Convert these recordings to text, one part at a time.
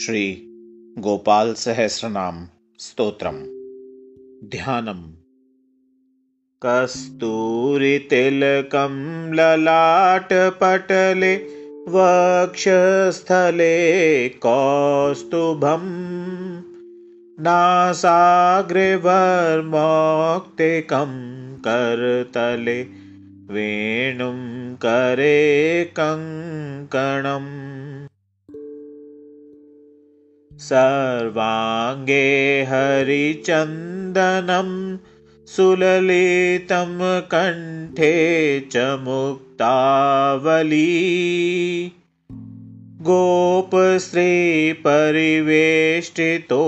श्रीगोपालसहस्रनाम स्तोत्रम्। ध्यानम्। कस्तूरितिलकं ललाटपटले वक्षस्थले कौस्तुभम्। नासाग्रिवर्मोक्तिकं करतले वेणुं करे कङ्कणम् सर्वाङ्गे हरिचन्दनं सुललितं कण्ठे च मुक्तावली। गोपश्रीपरिवेष्टितो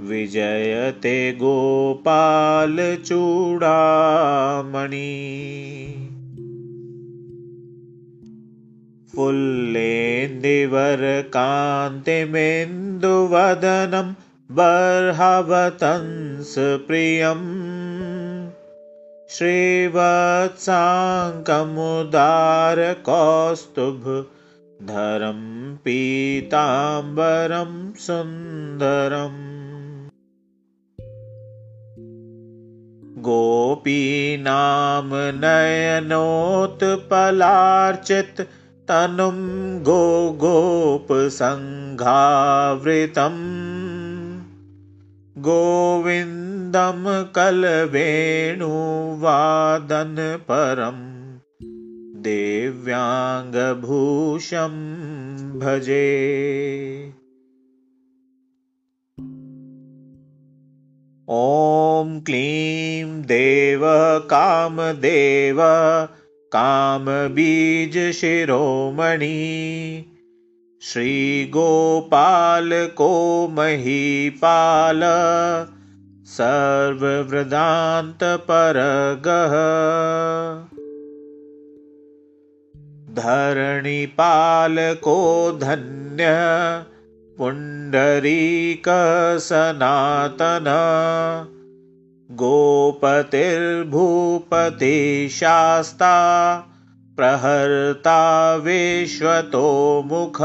विजयते गोपालचूडामणि फुल्लेन्दिवरकान्तिमेन्दुवदनं बर्हवतंसप्रियम् श्रीवत्साङ्कमुदारकौस्तुभधरं पीताम्बरं सुन्दरम् गोपीनाम नयनोत्पलार्चित तनुं गो गोपसङ्घावृतं गोविन्दं कलवेणुवादनपरं देव्याङ्गभूषं भजे। ॐ क्लीं देव कामदेव कामबीजशिरोमणि। श्रीगोपालको महीपाल सर्ववृदान्तपरगः। धरणिपालको धन्य पुण्डरीकसनातन गोपतिर्भूपतिशास्ता प्रहर्ता विश्वतो मुख।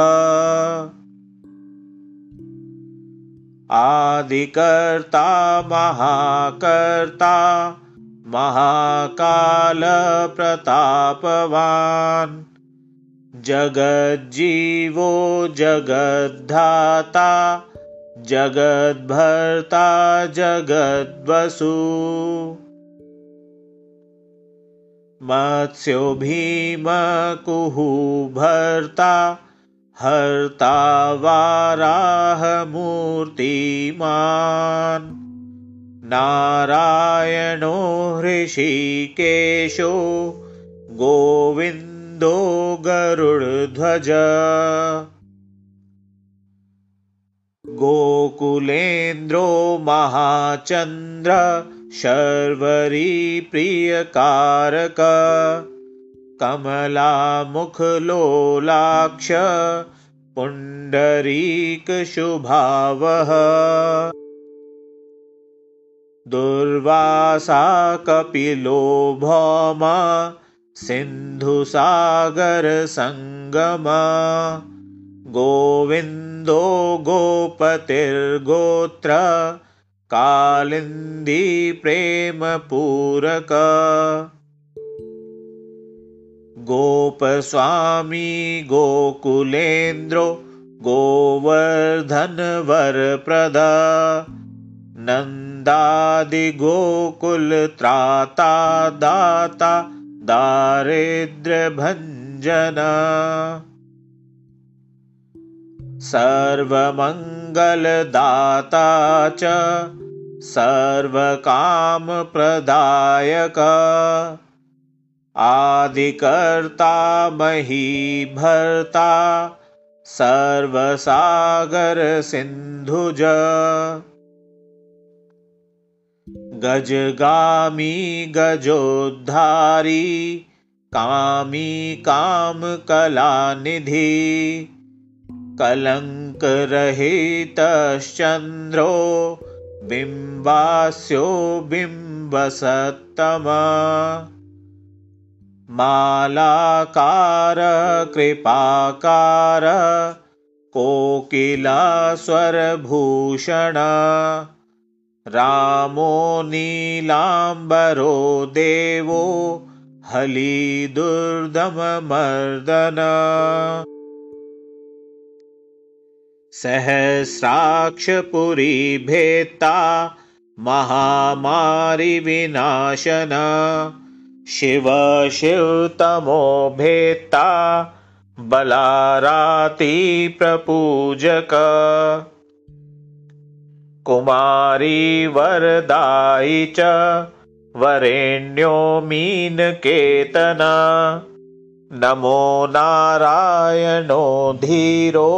आदिकर्ता महाकर्ता महाकालप्रतापवान्। जगज्जीवो जगद्धाता जगद्भर्ता जगद्वसु। मत्स्यो भीमकुहु भर्ता हर्ता वाराहमूर्तिमान्। नारायणो हृषिकेशो गोविन्दो गरुडध्वज गोकुलेन्द्रो महाचन्द्र शर्वरीप्रियकारक कमलामुखलोलाक्ष पुण्डरीकशुभावः। दुर्वासा कपिलो भौम सिन्धुसागरसङ्गम। गोविन्दो गोपतिर्गोत्र कालिन्दीप्रेमपूरक गोपस्वामी गोकुलेन्द्रो गोवर्धनवरप्रद। नन्दादिगोकुलत्राता दाता दारिद्र्यभञ्जन सर्वमङ्गलदाता च सर्वकामप्रदायक। आदिकर्ता महीभर्ता सर्वसागरसिन्धुज गजगामी गजोद्धारी कामी कामकलानिधि कलङ्करहितश्चन्द्रो बिम्बास्यो बिम्बसत्तम। मालाकार कृपाकार कोकिलास्वरभूषण। रामो नीलाम्बरो देवो हलिदुर्दममर्दन सहस्राक्षपुरी भेत्ता महामारिविनाशन। शिव शिवतमो भेत्ता बलारातिप्रपूजक कुमारी वरदायि च वरेण्यो मीनकेतन। नमो नारायणो धीरो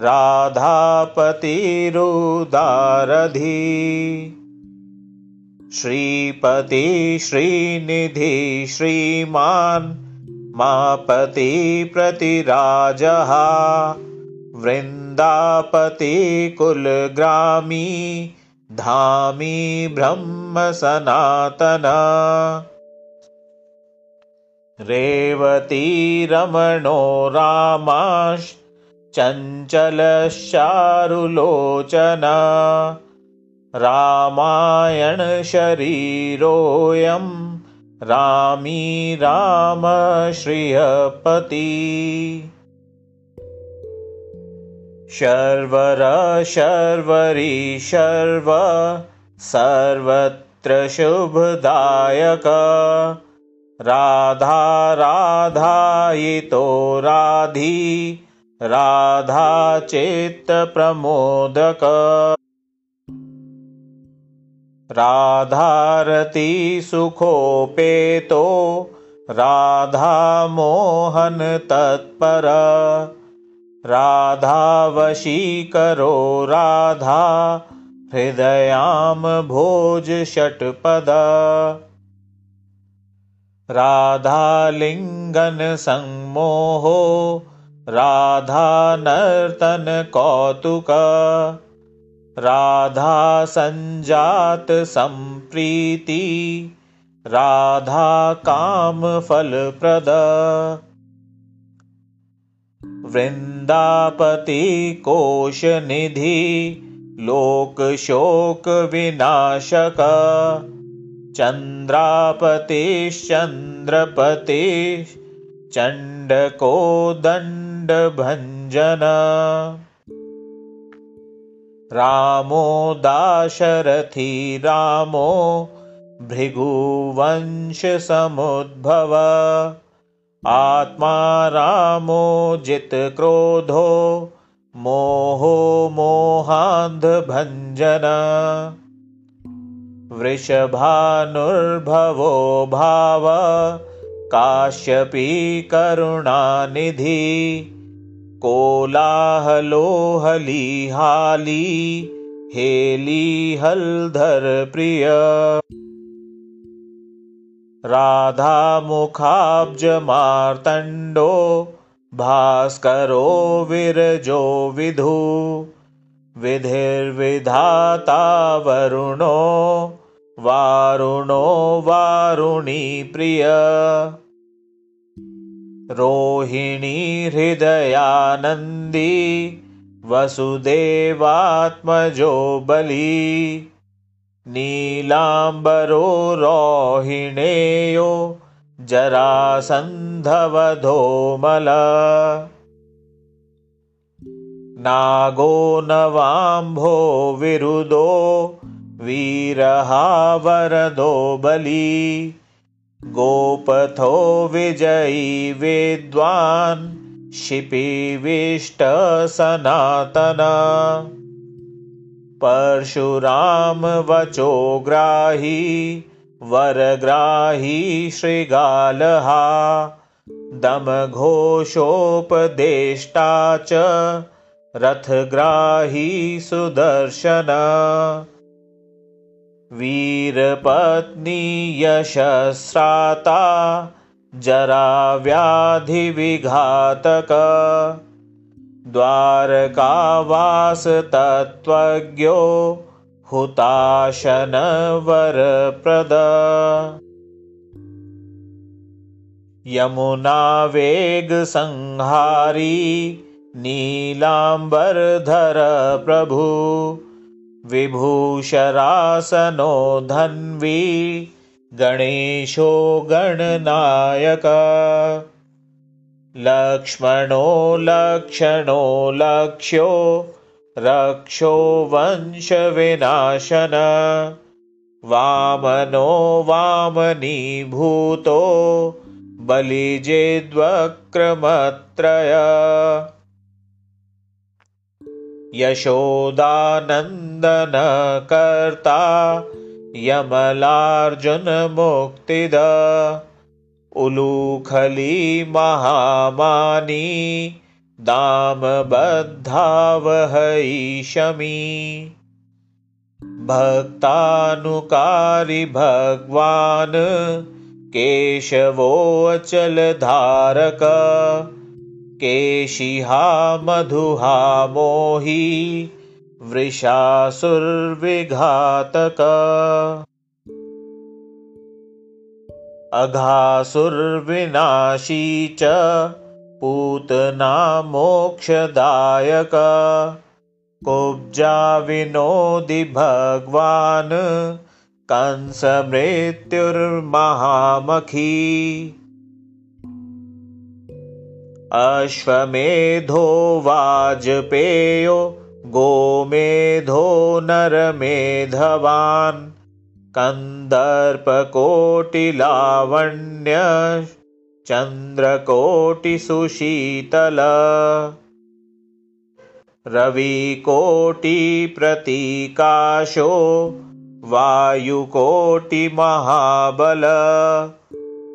राधापतिरुदारधि। श्रीपति श्रीनिधि श्रीमान् मापति प्रतिराजः। वृन्दापतिकुलग्रामी धामी ब्रह्मसनातन। रेवतीरमणो रामाश् चञ्चलशारुलोचन। रामायणशरीरोऽयं रामी राम श्रियपति शर्वर शर्वरी शर्व सर्वत्र शुभदायक। राधा राधायितो राधी राधा चेत्तप्रमोदक राधारती सुखोपेतो राधामोहन तत्पर राधावशीकरो राधा हृदयां भोज षट्पद राधालिङ्गनसंमोहो राधानर्तनकौतुक राधासञ्जातसम्प्रीति राधाकामफलप्रद। वृन्दापतिकोशनिधि लोकशोकविनाशक चन्द्रापतिश्चन्द्रपतिश्चण्डको दण्डभञ्जन रामो दाशरथी रामो भृगुवंशसमुद्भव। आत्मा रामो जितक्रोधो मोहो मोहान्धभञ्जन। वृषभानुर्भवो भाव काश्यपी करुणानिधि कोलाहलोहलिहाली हेलीहल्धरप्रिय राधामुखाब्जमार्तण्डो भास्करो विरजो विधु। विधिर्विधाता वरुणो वारुणो वारुणी प्रिय रोहिणी हृदयानन्दी वसुदेवात्मजो बली। नीलाम्बरो रोहिणेयो जरासन्धवधोमल नागो नवाम्भो विरुदो वीरहावरदो बली गोपथो विजयी विद्वान् शिपिविष्टसनातन परशुरामवचो ग्राही वरग्राही श्रीगालहा। दमघोषोपदेष्टा च रथग्राही सुदर्शन वीरपत्नी यशस्राता जराव्याधिविघातक। द्वारकावासतत्त्वज्ञो हुताशनवरप्रद। यमुनावेगसंहारी नीलाम्बरधर प्रभु विभूषरासनो धन्वी गणेशो गणनायक। लक्ष्मणो लक्षणो लक्ष्यो रक्षो वंशविनाशन वामनो वामनीभूतो बलिजेद्वक्रमत्रय यशोदानन्दनकर्ता यमलार्जुनमुक्तिद उलूखली महामानी दामबद्धावहैषमी भक्तानुकारि भगवान् केशवोऽचलधारक केशिहा मधुहा मोही वृषासुर्विघातक। अघासुर्विनाशी च पूतना मोक्षदायक कुब्जा विनोदि भगवान् कंसमृत्युर्महामखी अश्वमेधो वाजपेयो गोमेधो नरमेधवान् कन्दर्पकोटिलावण्य चन्द्रकोटिसुशीतल रविकोटिप्रतीकाशो वायुकोटिमहाबल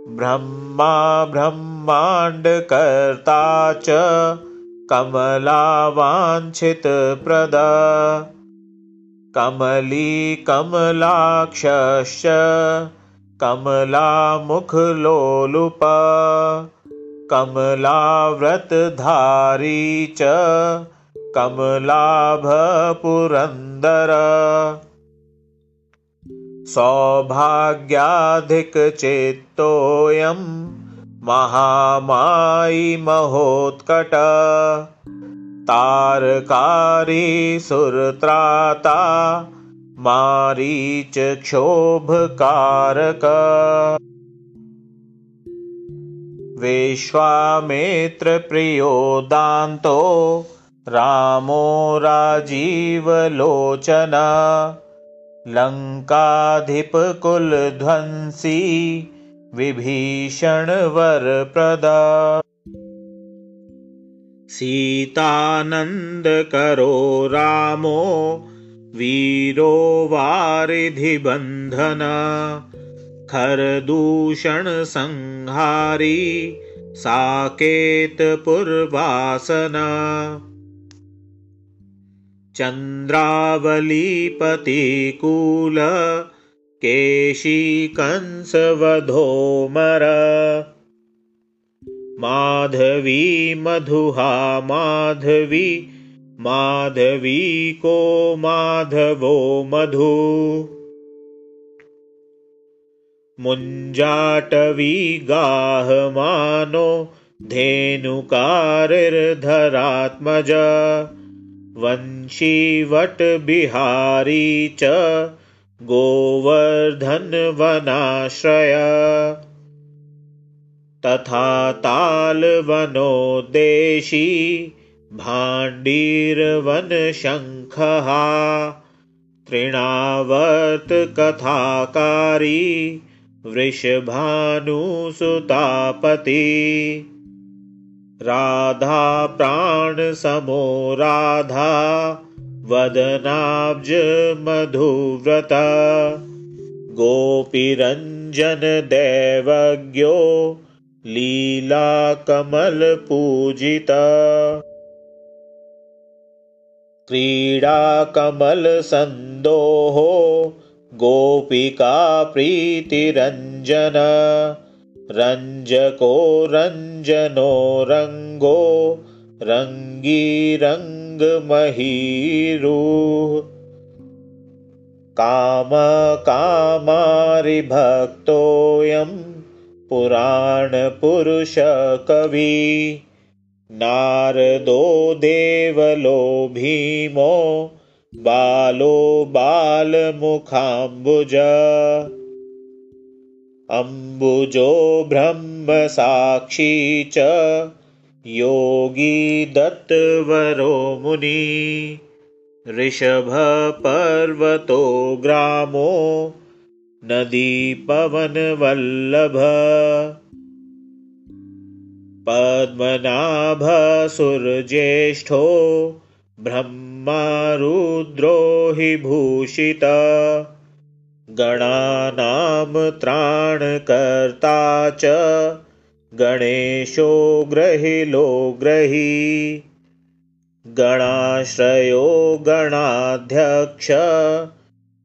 ब्रह्मा ब्रह्माण्डकर्ता च कमलावाञ्छितप्रद। कमली कमलाक्षश्च कमलामुखलोलुप। कमलाव्रतधारी च कमलाभपुरन्दर सौभाग्याधिकचेत्तोऽयं महामायि महोत्कट। तारकारी सुरत्राता क्षोभकारक। विश्वामित्रप्रियो दान्तो रामो राजीवलोचन लङ्काधिपकुलध्वंसी विभीषणवरप्रदा। सीतानन्दकरो रामो वीरो वारिधिबन्धन खरदूषणसंहारी साकेतपुर्वासन चन्द्रावलीपतिकूल केशीकंसवधोमर। माधवी मधुहा माधवी माधवी को माधवो मधु। मुञ्जाटवी गाहमानो धेनुकारिर्धरात्मज वंशीवटबिहारी च गोवर्धनवनाश्रय तथा तालवनो देशी भाण्डीरवनशङ्खः तृणावर्तकथाकारी वृषभानुसुतापति राधा प्राणसमो राधा वदनाब्जमधुव्रत गोपीरञ्जनदेवज्ञो लीलाकमलपूजित। क्रीडाकमलसन्दोहो गोपिकाप्रीतिरञ्जन रञ्जको रञ्जनो रङ्गो रङ्गीरङ्गमहीरुः कामकामारिभक्तोऽयं पुराणपुरुषकवि। नारदो देवलो भीमो बालो बालमुखाम्बुज अम्बुजो ब्रह्मसाक्षी च योगी दत्तवरो मुनि। ऋषभपर्वतो ग्रामो नदीपवनवल्लभ। पद्मनाभसुरज्येष्ठो ब्रह्मारुद्रो हि भूषित गणानां त्राणकर्ता च गणेशो ग्रहिलो ग्रही। गणाश्रयो गणाध्यक्ष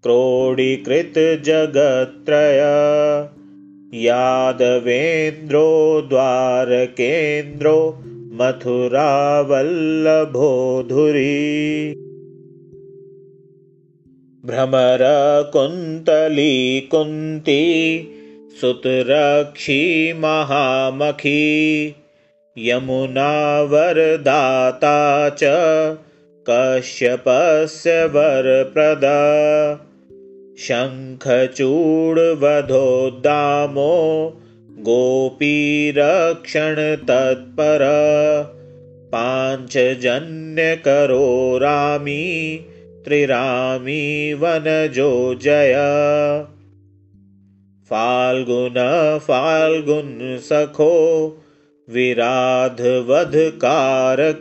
क्रोडीकृतजगत्त्रय यादवेन्द्रो द्वारकेन्द्रो मथुरावल्लभोधुरी भ्रमरकुन्तली कुन्ती सुतरक्षी महामखी यमुना वरदाता च कश्यपस्य वरप्रदा शङ्खचूडवधोद्दामो गोपीरक्षणतत्पर पाञ्चजन्यकरो रामी त्रिरामी वनजो जय। फाल्गुन फाल्गुनसखो विराधवधकारक।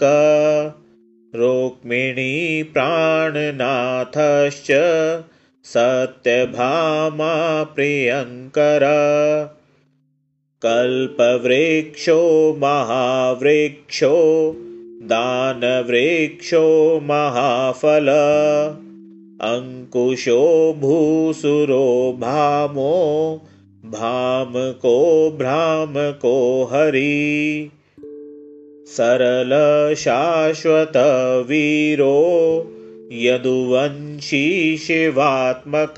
रुक्मिणी प्राणनाथश्च सत्यभामा प्रियङ्कर। कल्पवृक्षो महावृक्षो दानवृक्षो महाफल अङ्कुशो भूसुरो भामो भामको भ्रामको हरि। सरलशाश्वतवीरो यदुवंशी शिवात्मक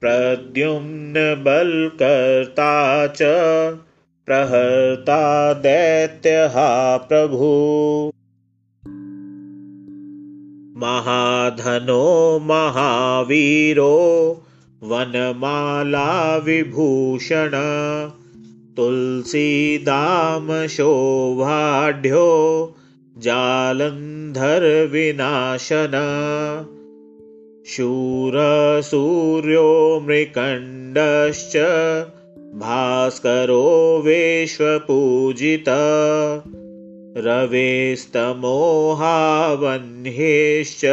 प्रद्युम्नबल्कर्ता च प्रहर्ता दैत्यहा प्रभु। महाधनो महावीरो वनमालाविभूषण तुलसीदामशोभाढ्यो जालन्धरविनाशन शूरसूर्यो मृकण्डश्च भास्करो विश्वपूजित। रवेस्तमोहावह्नेश्च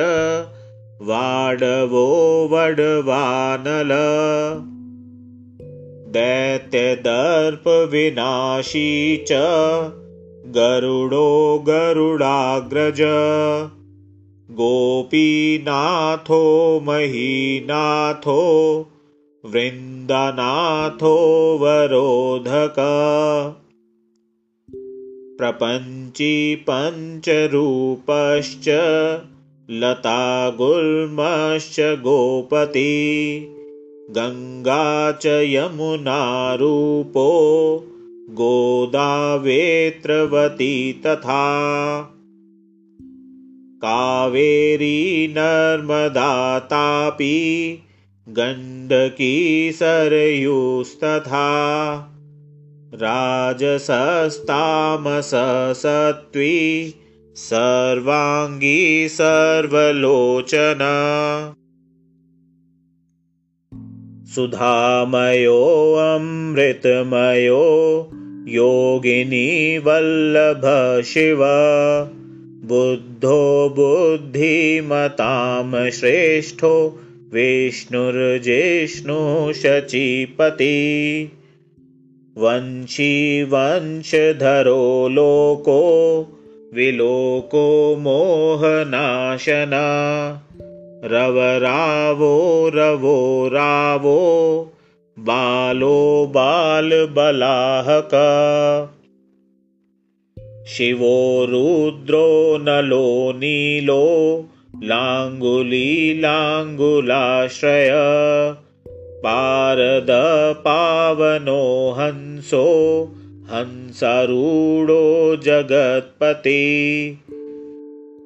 वाडवो वडवानल। दैत्यदर्पविनाशी च गरुडो गरुडाग्रज। गोपीनाथो महीनाथो वृन्दनाथो वरोधक। प्रपञ्ची पञ्चरूपश्च लतागुल्मश्च गोपति। गङ्गा च यमुनारूपो गोदावेत्रवती तथा। कावेरी नर्मदातापि गण्डकी सरयुस्तथा राजसस्तामससत्वी सर्वाङ्गी सर्वलोचना। सुधामयोऽमृतमयो योगिनी वल्लभ शिव बुद्धो बुद्धिमतां श्रेष्ठो विष्णुर्जिष्णु शचीपति वंशी वंशधरो लोको विलोको मोहनाशना। रवरावो रवो रावो बालो बालबलाहक। शिवो रुद्रो नलो नीलो लाङ्गुलीलाङ्गुलाश्रय पारद पावनो हंसो हंसरूढो जगत्पति।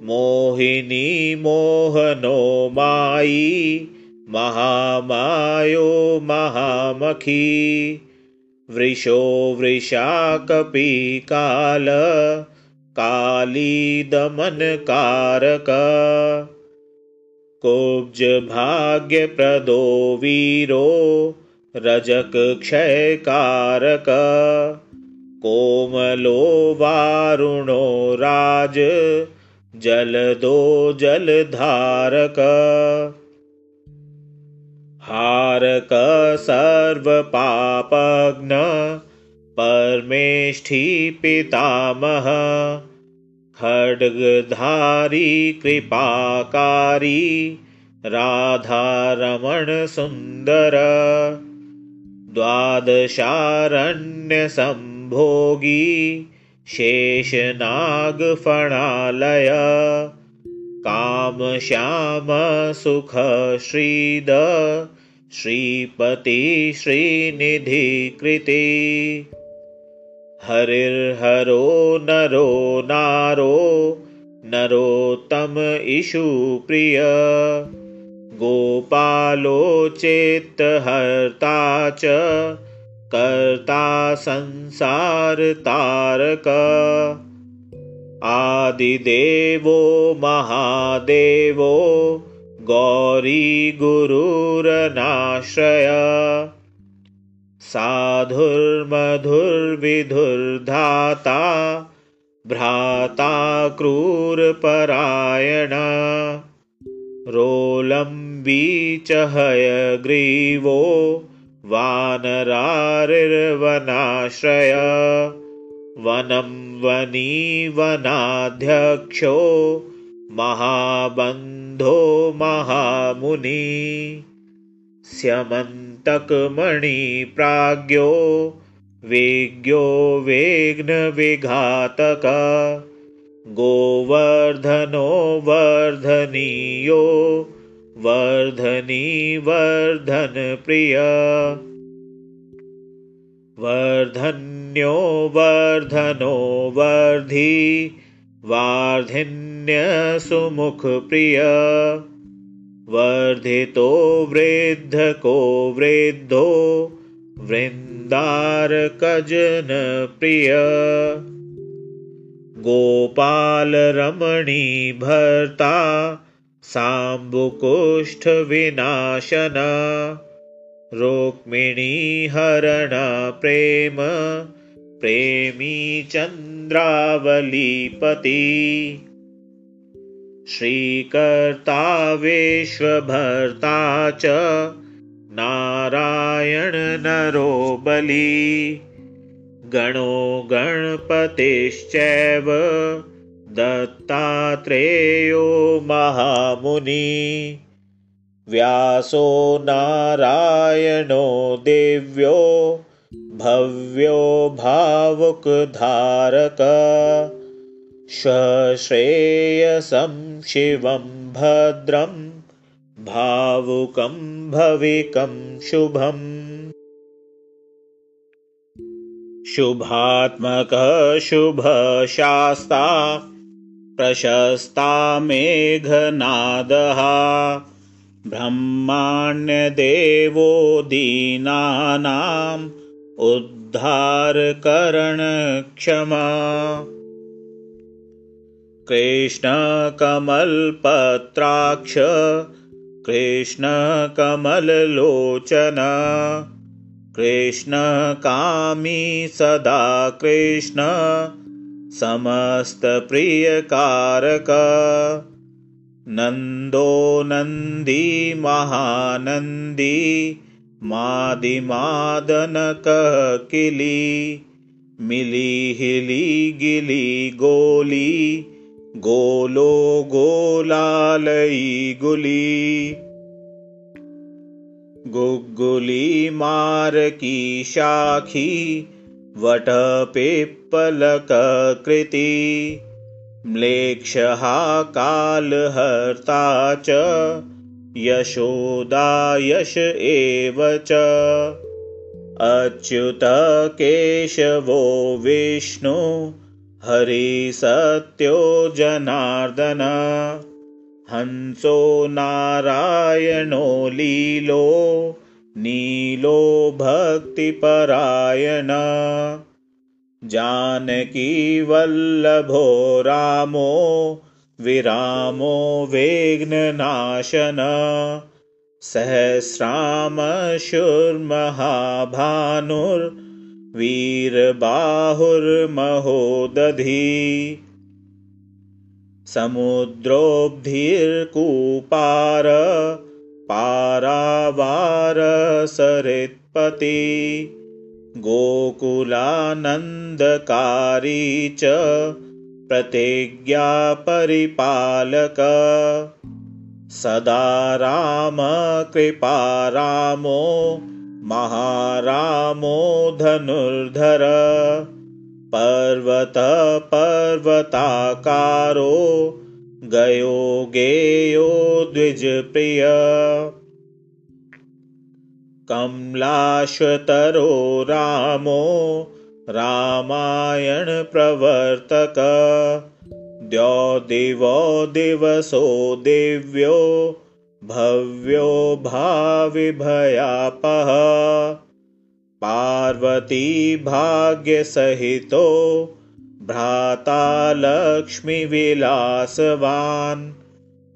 मोहिनी मोहनो मायी महामायो महामखी। वृषो वृषाकपि काल काली दमन कारक कुब्ज भाग्य प्रदो वीरो रजक क्षय कारक कोमलो वारुणो राज जलदो जलधारक। हारक सर्वपापघ्न परमेष्ठी पितामह खड्गधारी कृपाकारी राधारमणसुन्दर द्वादशारण्यसम्भोगी शेषनागफणालय कामश्यामसुखश्रीद श्रीपति श्रीनिधिकृते हरिर्हरो नरो नारो नरोत्तम इषुप्रिय गोपालो चेत्तहर्ता च कर्ता संसारतारक आदिदेवो महादेवो गौरीगुरुरनाश्रय साधुर्मधुर्विधुर्धाता भ्राता क्रूरपरायण। रोलम्बीचहयग्रीवो वानरारिर्वनाश्रय। वनं वनीवनाध्यक्षो महाबन्धो महामुनि स्यमन्तकमणिप्राज्ञो वेज्ञो वेघ्नविघातक गोवर्धनो वर्धनीयो वर्धनी वर्धनप्रिय वर्धन्यो वर्धनो वर्धि वार्धिन्यसुमुखप्रिय वर्धितो वृद्धको वृद्धो वृन्दारकजनप्रिय। गोपालरमणी भर्ता साम्बुकुष्ठविनाशन रुक्मिणीहरण प्रेम प्रेमी चन्द्रावलीपति श्रीकर्ता विश्वभर्ता च नारायणनरो बली। गणो गणपतिश्चैव दत्तात्रेयो महामुनि। व्यासो नारायणो दिव्यो भव्यो भावुकधारक। श्रेयसं शिवं भद्रं भावुकं भविकं शुभम्। शुभात्मकः शुभशास्ता प्रशस्ता मेघनादः। ब्रह्माण्यदेवो दीनानाम् उद्धारकरणक्षमा कृष्णकमलपत्राक्ष कृष्णकमललोचन कृष्णकामी सदा कृष्ण समस्तप्रियकारक नन्दो नन्दी महानन्दी मादिमादनककिली मिलिहिली गिली गोली गोलो गोलालयी गुली। गुग्गुली मारकी शाखी वटपिप्पलककृति म्लेक्षः कालहर्ता च यशोदा यश एव च। अच्युत केशवो विष्णु हरिसत्यो जनार्दन। हंसो नारायणो लीलो नीलो भक्तिपरायण। जानकीवल्लभो रामो विरामो वेग्ननाशन सहस्रामशुर्महाभानुर्वीरबाहुर्महोदधी समुद्रोब्धिर्कूपार पारावारसरित्पति गोकुलानन्दकारी च प्रतिज्ञापरिपालक। सदा रामकृपा रामो महारामो धनुर्धर पर्वतपर्वताकारो गयो गेयो द्विजप्रिय। कमलाश्वतरो रामो रामायणप्रवर्तक द्यो दिवो दिवसो दिव्यो भव्यो भाविभयापः। पार्वती भाग्यसहितो भ्राता लक्ष्मीविलासवान्।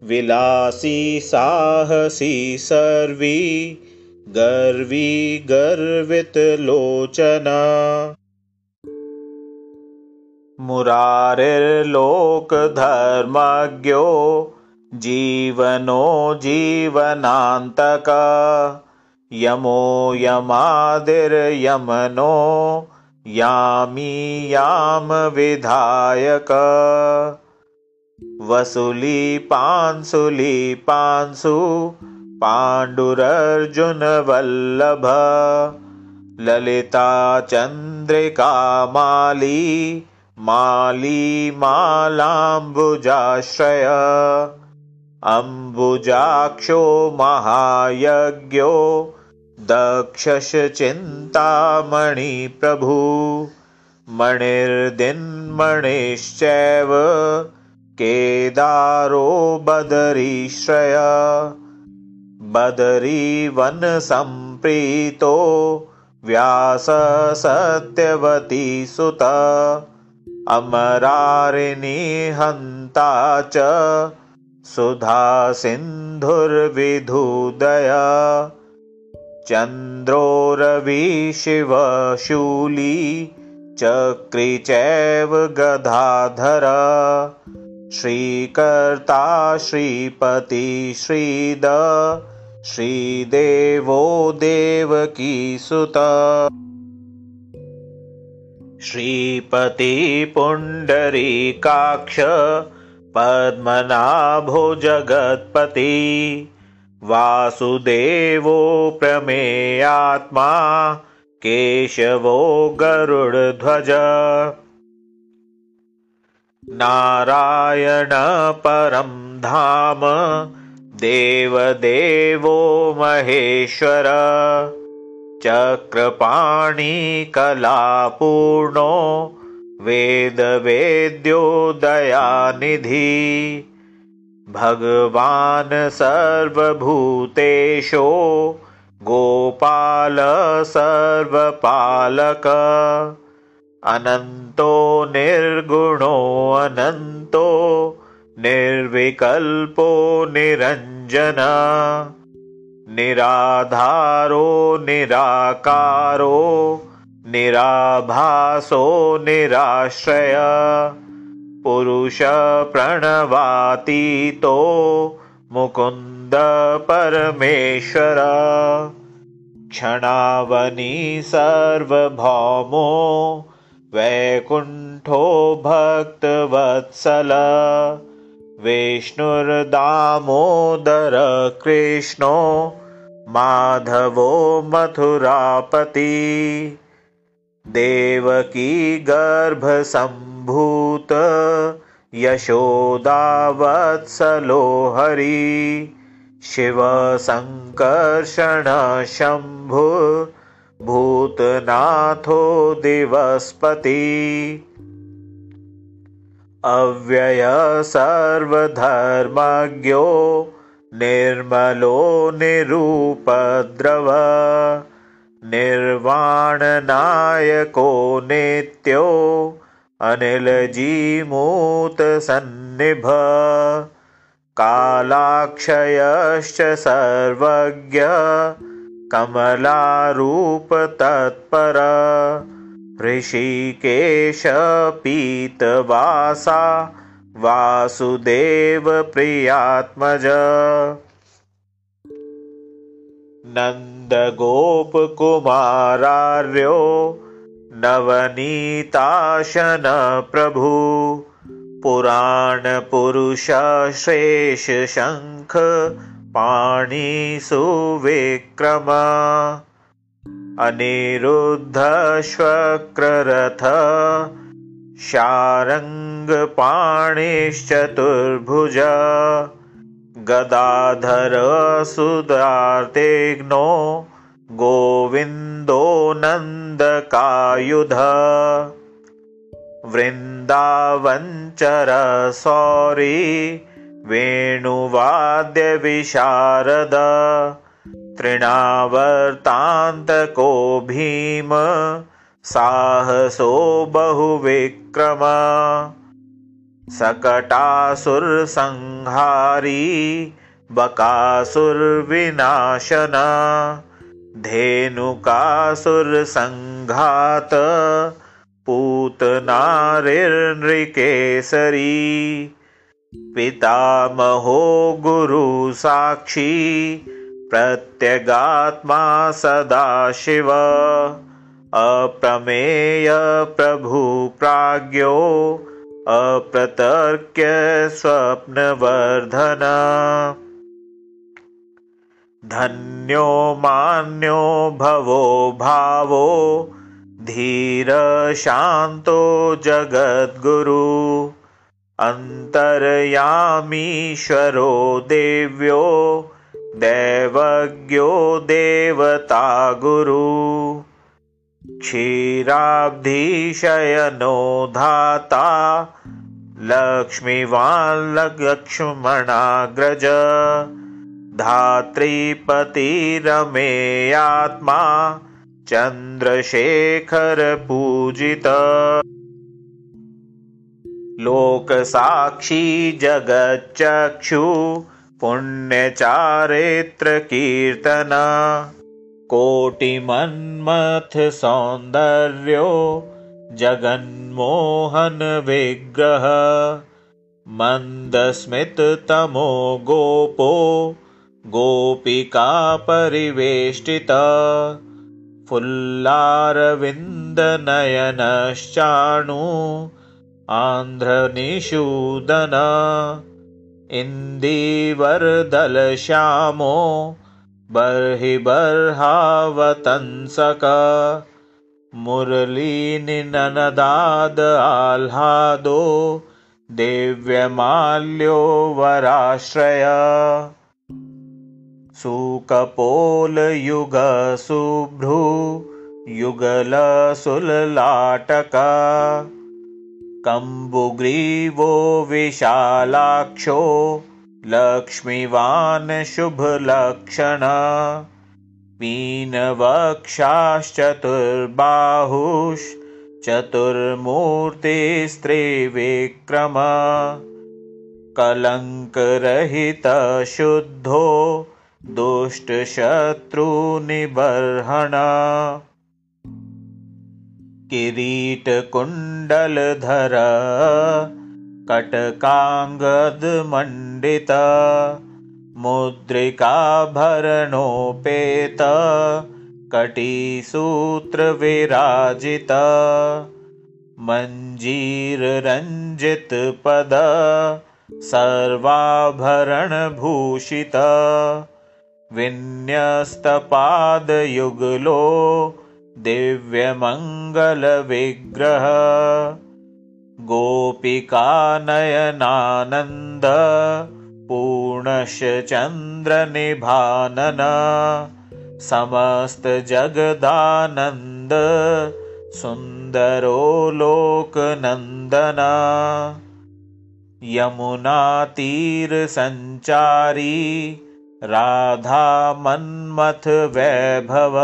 विलासी साहसी सर्वी गर्वी गर्वितलोचना मुरारिर्लोकधर्मज्ञो जीवनो जीवनान्तक यमो यमादिर्यमनो यामी यामविधायक वसुलीपांसुलीपांसु पाण्डुरर्जुनवल्लभ ललिता चन्द्रिकामाली माली मालाम्बुजाश्रय अम्बुजाक्षो महायज्ञो दक्षश्चिन्तामणिप्रभु मणिर्दिन्मणिश्चैव केदारो बदरीश्रय। बदरीवनसम्प्रीतो व्याससत्यवती सुत। अमरारिणीहन्ता च सुधा सिन्धुर्विधुदय। चन्द्रो रविशिवशूली चक्री चैव गदाधर। श्रीकर्ता श्रीपति श्रीद श्रीदेवो देवकीसुत श्रीपतिपुण्डरीकाक्ष पद्मनाभो जगत्पति वासुदेवो प्रमेयात्मा केशवो गरुडध्वज। नारायण परं धाम देवदेवो महेश्वर। चक्रपाणिकलापूर्णो वेदवेद्यो दयानिधि भगवान् सर्वभूतेशो गोपाल सर्वपालक। अनन्तो निर्गुणो अनन्तो निर्विकल्पो निरञ्जन। निराधारो निराकारो निराभासो निराश्रय। पुरुषप्रणवातीतो मुकुन्द परमेश्वर। क्षणावनी सर्वभौमो वैकुण्ठो भक्तवत्सल। विष्णुर्दामोदर कृष्णो माधवो मथुरापति देवकी गर्भसम्भूत यशोदावत्सलो हरि शिवसङ्कर्षण शम्भु भूतनाथो दिवस्पति। अव्यय सर्वधर्मज्ञो निर्मलो निरूपद्रव निर्वाणनायको नित्यो अनिलजीमूतसन्निभ कालाक्षयश्च सर्वज्ञ कमलारूपतत्पर ऋषिकेशपीतवासा वासुदेवप्रियात्मज नन्दगोपकुमारार्यो नवनीताशनप्रभु। पुराणपुरुषशेषशङ्ख पाणिसुविक्रम। अनिरुद्धश्वक्ररथ शारङ्गपाणिश्चतुर्भुज गदाधरसुदार्तेघ्नो गोविन्दो नन्दकायुध वृन्दावञ्चरसौरी वेणुवाद्यविशारद। तृणावर्तान्तको भीम। साहसो बहुविक्रम सकटासुरसंहारी बकासुरविनाशन धेनुकासुरसङ्घात पूतनारिर्नृकेसरी पितामहो गुरुसाक्षी प्रत्यगात्मा सदाशिव अप्रमेयप्रभुप्राज्ञो अप्रतर्क्य स्वप्नवर्धन। धन्यो मान्यो भवो भावो धीरशान्तो जगद्गुरु। अन्तर्यामीश्वरो देव्यो दैवज्ञो देवता गुरु क्षीराब्धिशयनो धाता लक्ष्मीवाल्लक्ष्मणाग्रज धात्रीपतिरमेयात्मा चन्द्रशेखरपूजित। लोकसाक्षी जगच्चक्षु पुण्यचारित्रकीर्तन कोटिमन्मथसौन्दर्यो जगन्मोहनविग्रह मन्दस्मिततमो गोपो गोपिकापरिवेष्टित फुल्लारविन्दनयनश्चाणु आन्ध्रनिषूदन। इन्दीवरदलश्यामो बर्हिबर्हावतंसक मुरलीनिनदाद आह्लादो देव्यमाल्यो वराश्रय। सुकपोलयुगसुभ्रू युगलसुललाटक। कम्बुग्रीवो विशालाक्षो लक्ष्मीवान् शुभलक्षण। मीनवक्षाश्चतुर्बाहुश्चतुर्मूर्तिस्त्रिविक्रम कलङ्करहितशुद्धो दुष्टशत्रुनिबर्हण। किरीटकुण्डलधर कटकाङ्गदमण्डित मुद्रिकाभरणोपेत कटिसूत्रविराजित मञ्जीररञ्जितपद सर्वाभरणभूषित विन्यस्तपादयुगलो दिव्यमङ्गलविग्रह गोपिकानयनानन्द पूर्णश्चन्द्रनिभानन समस्तजगदानन्द सुन्दरो लोकनन्दना यमुनातीरसञ्चारी राधामन्मथ वैभव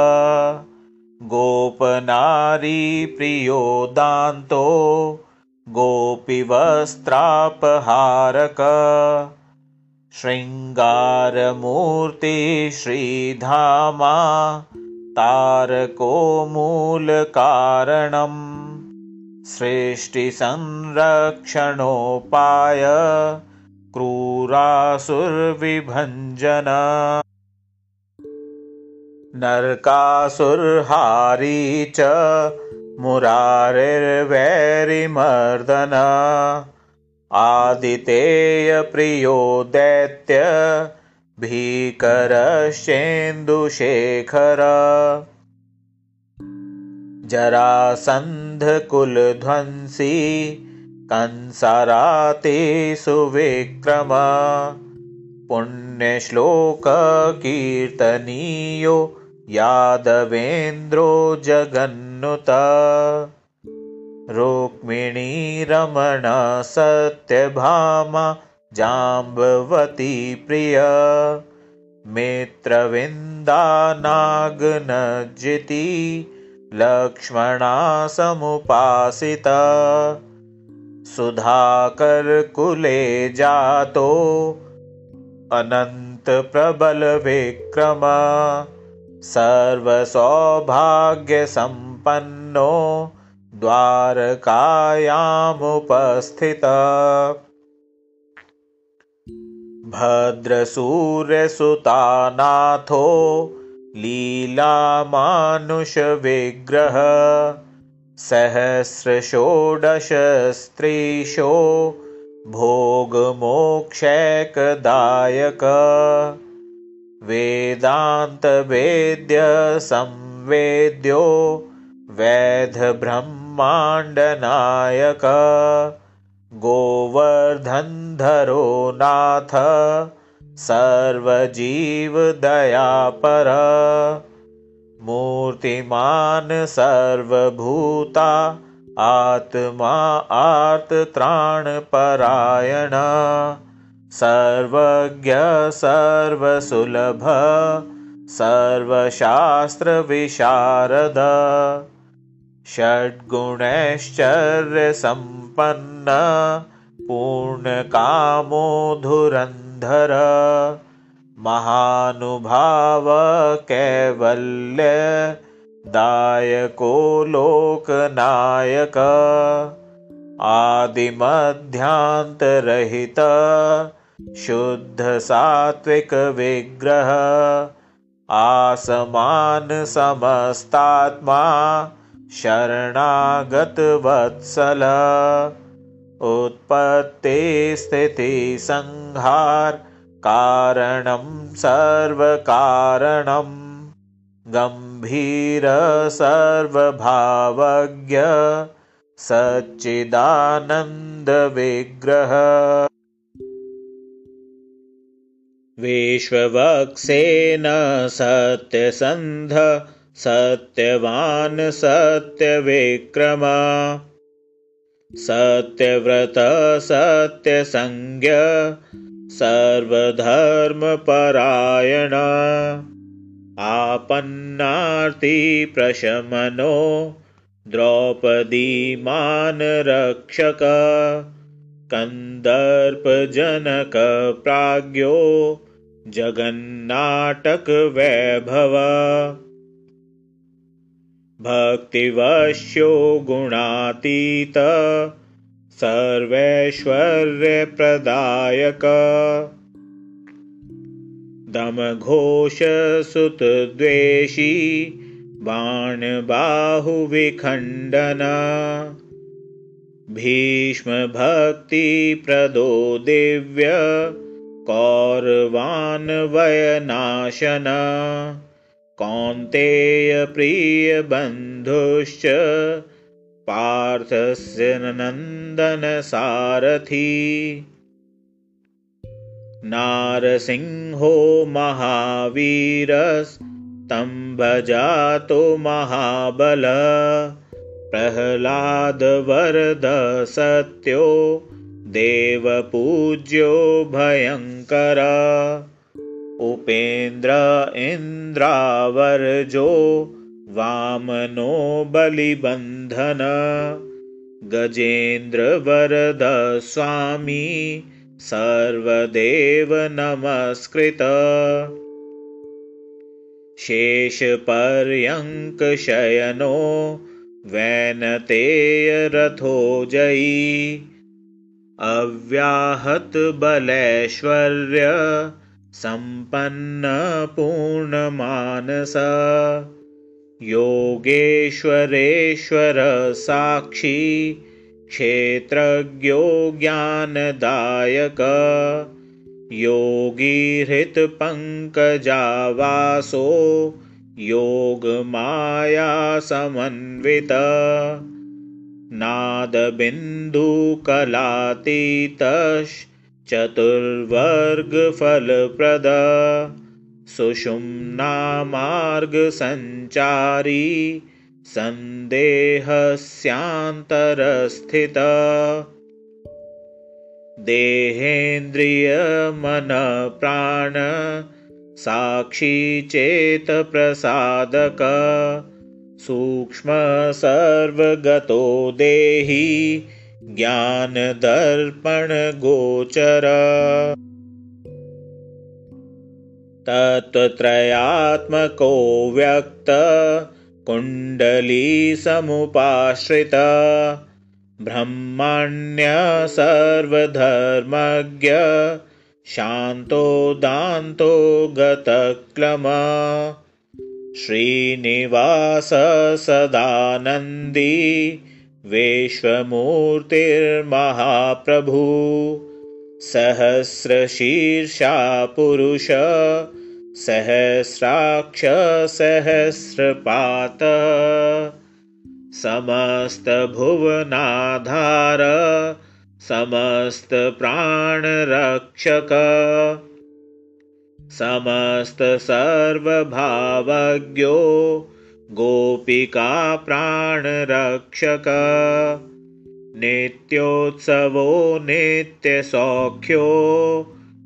गोपनारी प्रियो दान्तो गोपीवस्त्रापहारक। शृङ्गारमूर्ति श्रीधामा तारको मूलकारणम् सृष्टिसंरक्षणोपाय क्रूरासुर्विभञ्जन। नरकासुर्हारी च मुरारिर्वैरिमर्दन। आदितेयप्रियो दैत्य भीकरश्चेन्दुशेखर जरासन्धकुलध्वंसी कंसराते सुविक्रम पुण्यश्लोककीर्तनीयो यादवेन्द्रो जगन्नुत रुक्मिणीरमण सत्यभामा जाम्बवती प्रिय। मित्रविन्दानागनजिति लक्ष्मणा समुपासिता। सुधाकरकुले जातो अनन्तप्रबलविक्रम सर्वसौभाग्यसम्पन्नो द्वारकायामुपस्थित। भद्रसूर्यसुतानाथो लीलामानुषविग्रह सहस्रषोडशस्त्रीशो भोगमोक्षैकदायक। वेदान्तवेद्यसंवेद्यो वैधब्रह्माण्डनायक गोवर्धन्धरो नाथ सर्वजीवदयापर मूर्तिमान् सर्वभूता आत्मा आर्तत्राणपरायण सर्वज्ञ सर्वसुलभ सर्वशास्त्रविशारद षड्गुणैश्चर्यसम्पन्न पूर्णकामोधुरन्धर दायको लोकनायक आदिमध्यान्तरहित शुद्धसात्विकविग्रह आसमानसमस्तात्मा शरणागतवत्सल। उत्पत्तिस्थितिसंहार कारणं सर्वकारणं। गम्भीर सर्वभावज्ञ सच्चिदानन्दविग्रह विश्ववक्सेन सत्यसन्ध सत्यवान् सत्यविक्रम। सत्यव्रत सत्यसंज्ञ सर्वधर्मपरायण। आपन्नार्तिप्रशमनो द्रौपदीमानरक्षक कन्दर्पजनकप्राज्ञो जगन्नाटकवैभव भक्तिवश्यो गुणातीत सर्वैश्वर्यप्रदायक। दमघोषसुतद्वेषी बाणबाहुविखण्डन। भीष्मभक्तिप्रदो दिव्य कौरवान्वयनाशन कौन्तेयप्रियबन्धुश्च पार्थस्य नन्दनसारथी नारसिंहो महावीरस् तं भजातो महाबल प्रह्लादवरदसत्यो देवपूज्यो भयङ्कर उपेन्द्र इन्द्रावर्जो वामनो बलिबन्धन। गजेन्द्रवरदस्वामी सर्वदेव नमस्कृत। शेषपर्यङ्कशयनो वैनतेयरथो जयी अव्याहतबलैश्वर्य सम्पन्नपूर्णमानस योगेश्वरेश्वर साक्षी क्षेत्रज्ञो ज्ञानदायक। योगीहृत्पङ्कजावासो योगमायासमन्वित नादबिन्दुकलातीतश्चतुर्वर्गफलप्रद सुषुम्नामार्गसञ्चारी सन्देहस्यान्तरस्थित। देहेन्द्रियमनप्राण साक्षी चेतप्रसादक सूक्ष्म सर्वगतो देही ज्ञानदर्पणगोचर। तत्त्रयात्मको व्यक्त कुण्डलीसमुपाश्रित ब्रह्मण्य सर्वधर्मज्ञ शान्तो दान्तो गतक्लम। श्रीनिवास सदानन्दी विश्वमूर्तिर्महाप्रभु सहस्रशीर्षा पुरुष सहस्राक्ष सहस्रपात समस्तभुवनाधार समस्तप्राणरक्षक समस्तसर्वभावज्ञो गोपिकाप्राणरक्षक नित्योत्सवो नित्यसौख्यो।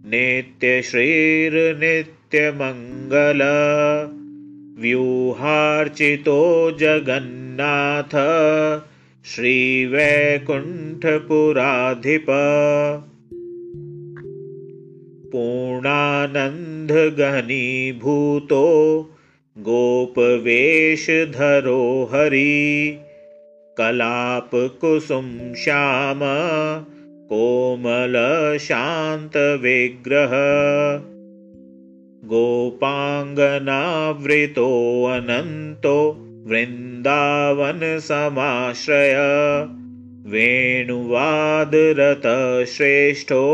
नित्यश्रीर्नित्यमङ्गल। व्यूहार्चितो जगन्नाथ। श्रीवैकुण्ठपुराधिप। पूर्णानन्दघनीभूतो गोपवेशधरो हरि कलापकुसुं श्याम कोमलशान्तविग्रह। गोपाङ्गनावृतोऽनन्तो वृन्दावनसमाश्रय वेणुवादरतश्रेष्ठो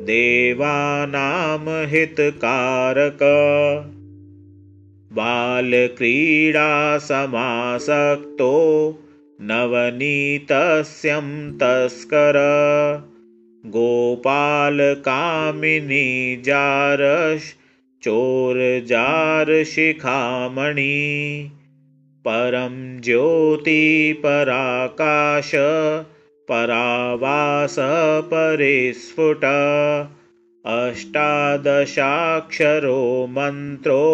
देवानामहितकारक बालक्रीडासमासक्तो नवनीतस्यं तस्कर। गोपालकामिनीजारश्चोरजारशिखामणि परं ज्योतिपराकाश परावासपरिस्फुट अष्टादशाक्षरो मन्त्रो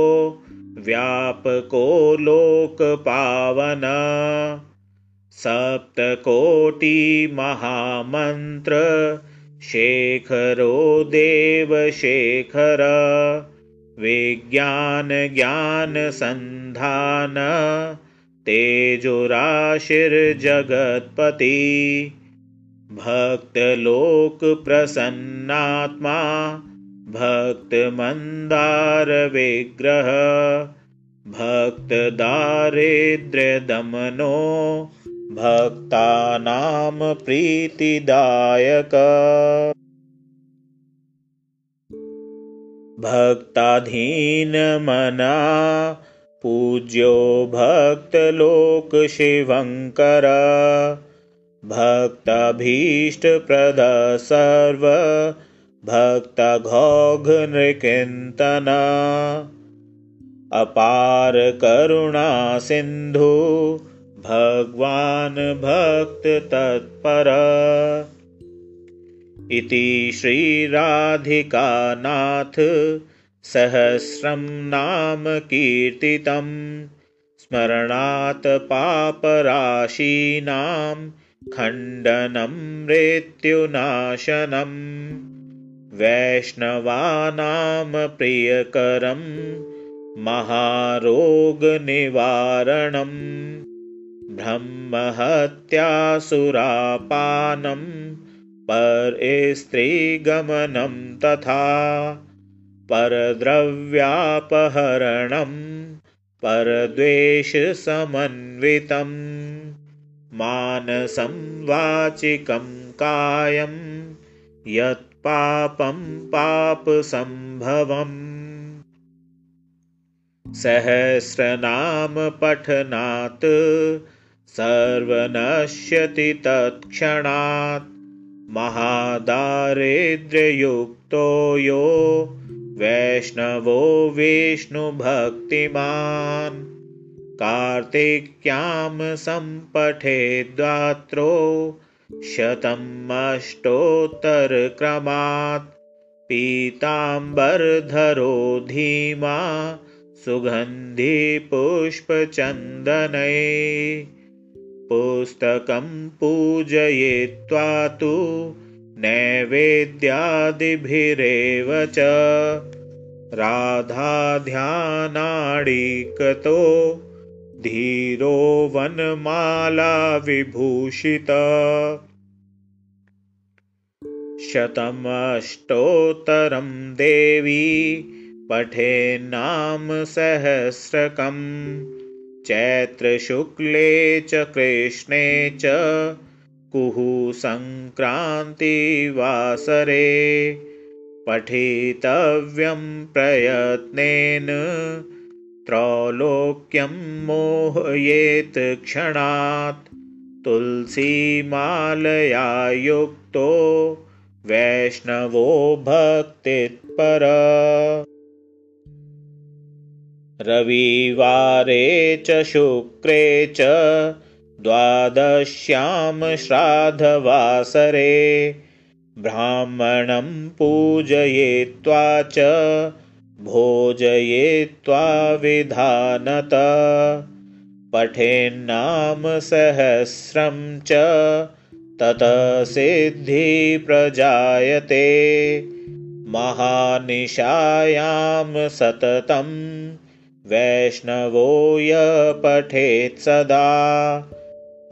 व्यापको लोकपावन सप्तकोटिमहामन्त्र शेखरो देवशेखर विज्ञानज्ञानसन्धान तेजोराशिर्जगत्पति भक्तलोकप्रसन्नात्मा भक्तमन्दारविग्रह भक्तदारिद्र्यदमनो भक्तानां प्रीतिदायक। भक्ताधीनमना पूज्यो भक्तलोकशिवङ्कर भक्ताभीष्टप्रद सर्व भक्तघोघनृकिन्तन। अपार करुणा सिन्धु भगवान् भक्ततत्पर इति श्रीराधिकानाथ सहस्रं नाम कीर्तितम् स्मरणात् पापराशीनां खण्डनं मृत्युनाशनम् वैष्णवानां प्रियकरं महारोगनिवारणम् ब्रह्महत्यासुरापानं स्त्रीगमनं तथा परद्रव्यापहरणं परद्वेषसमन्वितं मानसं वाचिकं कायं यत्पापं पापसम्भवम्। सहस्रनामपठनात् सर्वनश्यति तत्क्षणात् महादारिद्र्ययुक्तो यो वैष्णवो विष्णुभक्तिमान्। कार्तिक्यां सम्पठे द्वात्रो शतमष्टोत्तरक्रमात् पीताम्बरधरो धीमा सुगन्धिपुष्पचन्दनै पुस्तकं पूजयित्वा तु नैवेद्यादिभिरेव च राधाध्यानाडिकतो धीरो वनमालाविभूषित शतमष्टोत्तरं देवी पठे नाम सहस्रकम् चैत्रशुक्ले च कृष्णे च कुहुसङ्क्रान्तिवासरे पठितव्यं प्रयत्नेन त्रौलोक्यं मोहयेत् क्षणात् तुलसीमालया युक्तो वैष्णवो भक्तित्पर। रविवारे च शुक्रे च द्वादश्यां श्राद्धवासरे ब्राह्मणं पूजयित्वा च भोजयित्वा विधानत। पठेन्नाम सहस्रं च ततः प्रजायते महानिशायां सततम् वैष्णवो य पठेत् सदा।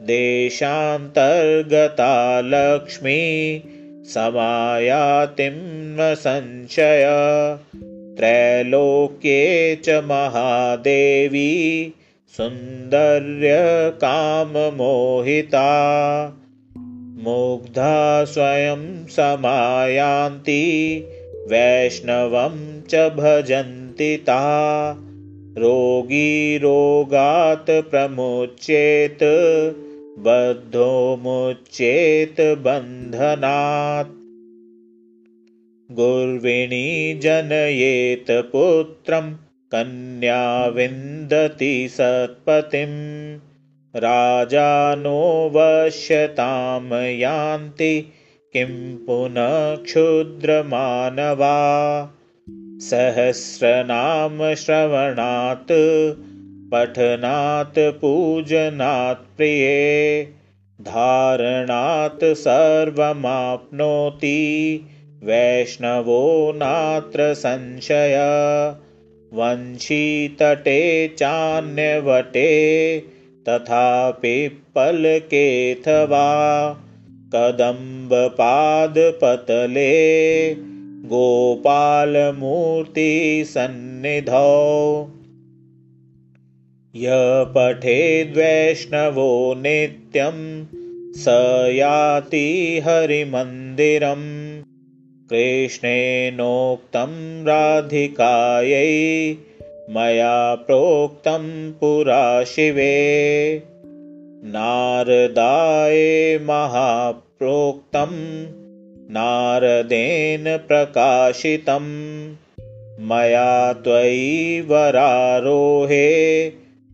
देशान्तर्गता लक्ष्मी समायातिं न संशय त्रैलोक्ये च महादेवी सुन्दर्यकाममोहिता। मुग्धा स्वयं समायान्ति वैष्णवं च भजन्ति ता। रोगी रोगात् प्रमुच्येत् बद्धो मुच्येत् बन्धनात् गुर्विणी जनयेत् पुत्रं कन्या विन्दति सत्पतिं। राजानो वश्यतां यान्ति किं पुनः क्षुद्रमानवा सहस्रनामश्रवणात् पठनात् पूजनात् प्रिये। धारणात् सर्वमाप्नोति वैष्णवो नात्र संशय। वंशीतटे चान्यवटे तथापि पल्केऽथवा कदम्बपादपतले गोपालमूर्तिसन्निधौ य पठेद्वैष्णवो नित्यं स याति हरिमन्दिरम् कृष्णेनोक्तं राधिकायै मया प्रोक्तं पुरा शिवे। नारदाय महाप्रोक्तम् नारदेन प्रकाशितम् मया त्वयि वरारोहे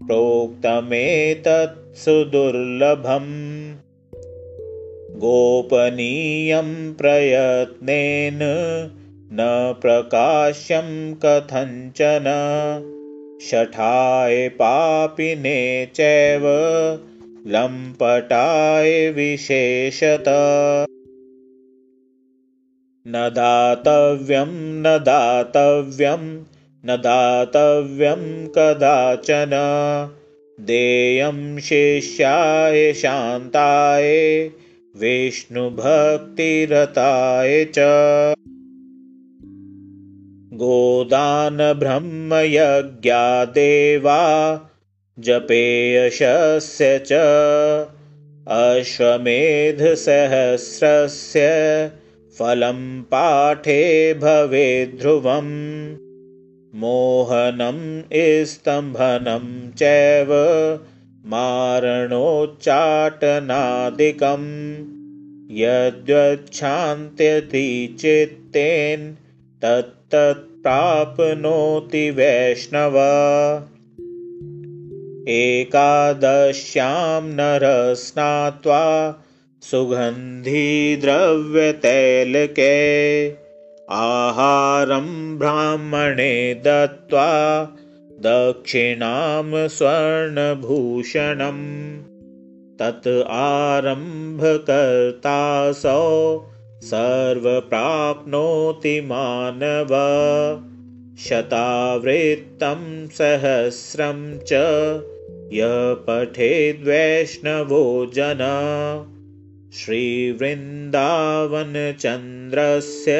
प्रोक्तमेतत् सुदुर्लभम् गोपनीयं प्रयत्नेन न प्रकाश्यं कथञ्चन। शठाय पापिने चैव लम्पटाय विशेषत। न दातव्यं न दातव्यं न दातव्यं कदाचन। देयं शिष्याय शान्ताय विष्णुभक्तिरताय च। गोदानब्रह्मयज्ञादेवा जपेयशस्य च। अश्वमेधसहस्रस्य फलं पाठे भवेद्ध्रुवम् मोहनं स्तम्भनं चैव मारणोच्चाटनादिकम् चित्तेन तत्तत्प्राप्नोति वैष्णव। एकादश्यां नरस्नात्वा सुगन्धिद्रव्यतैलके आहारं ब्राह्मणे दत्त्वा दक्षिणां स्वर्णभूषणम् तत् आरम्भकर्तासौ सर्वप्राप्नोति मानव। शतावृत्तं सहस्रं च य पठेद्वैष्णवो जन। श्रीवृन्दावनचन्द्रस्य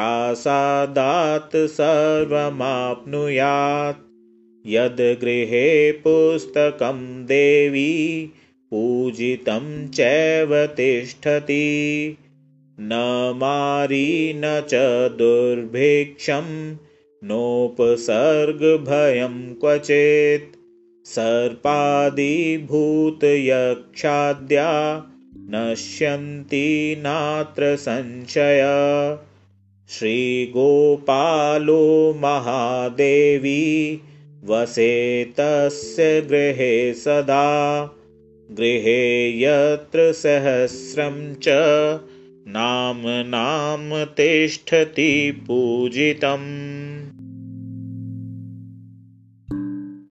प्रासादात् सर्वमाप्नुयात्। यद्गृहे पुस्तकं देवी पूजितं चैव तिष्ठति। न मारी न च दुर्भिक्षं नोपसर्गभयं क्वचित्। सर्पादिभूतयक्षाद्या नश्यन्ति नात्र संशय श्रीगोपालो महादेवी वसेतस्य गृहे सदा। गृहे यत्र सहस्रं च नाम नाम तिष्ठति पूजितम्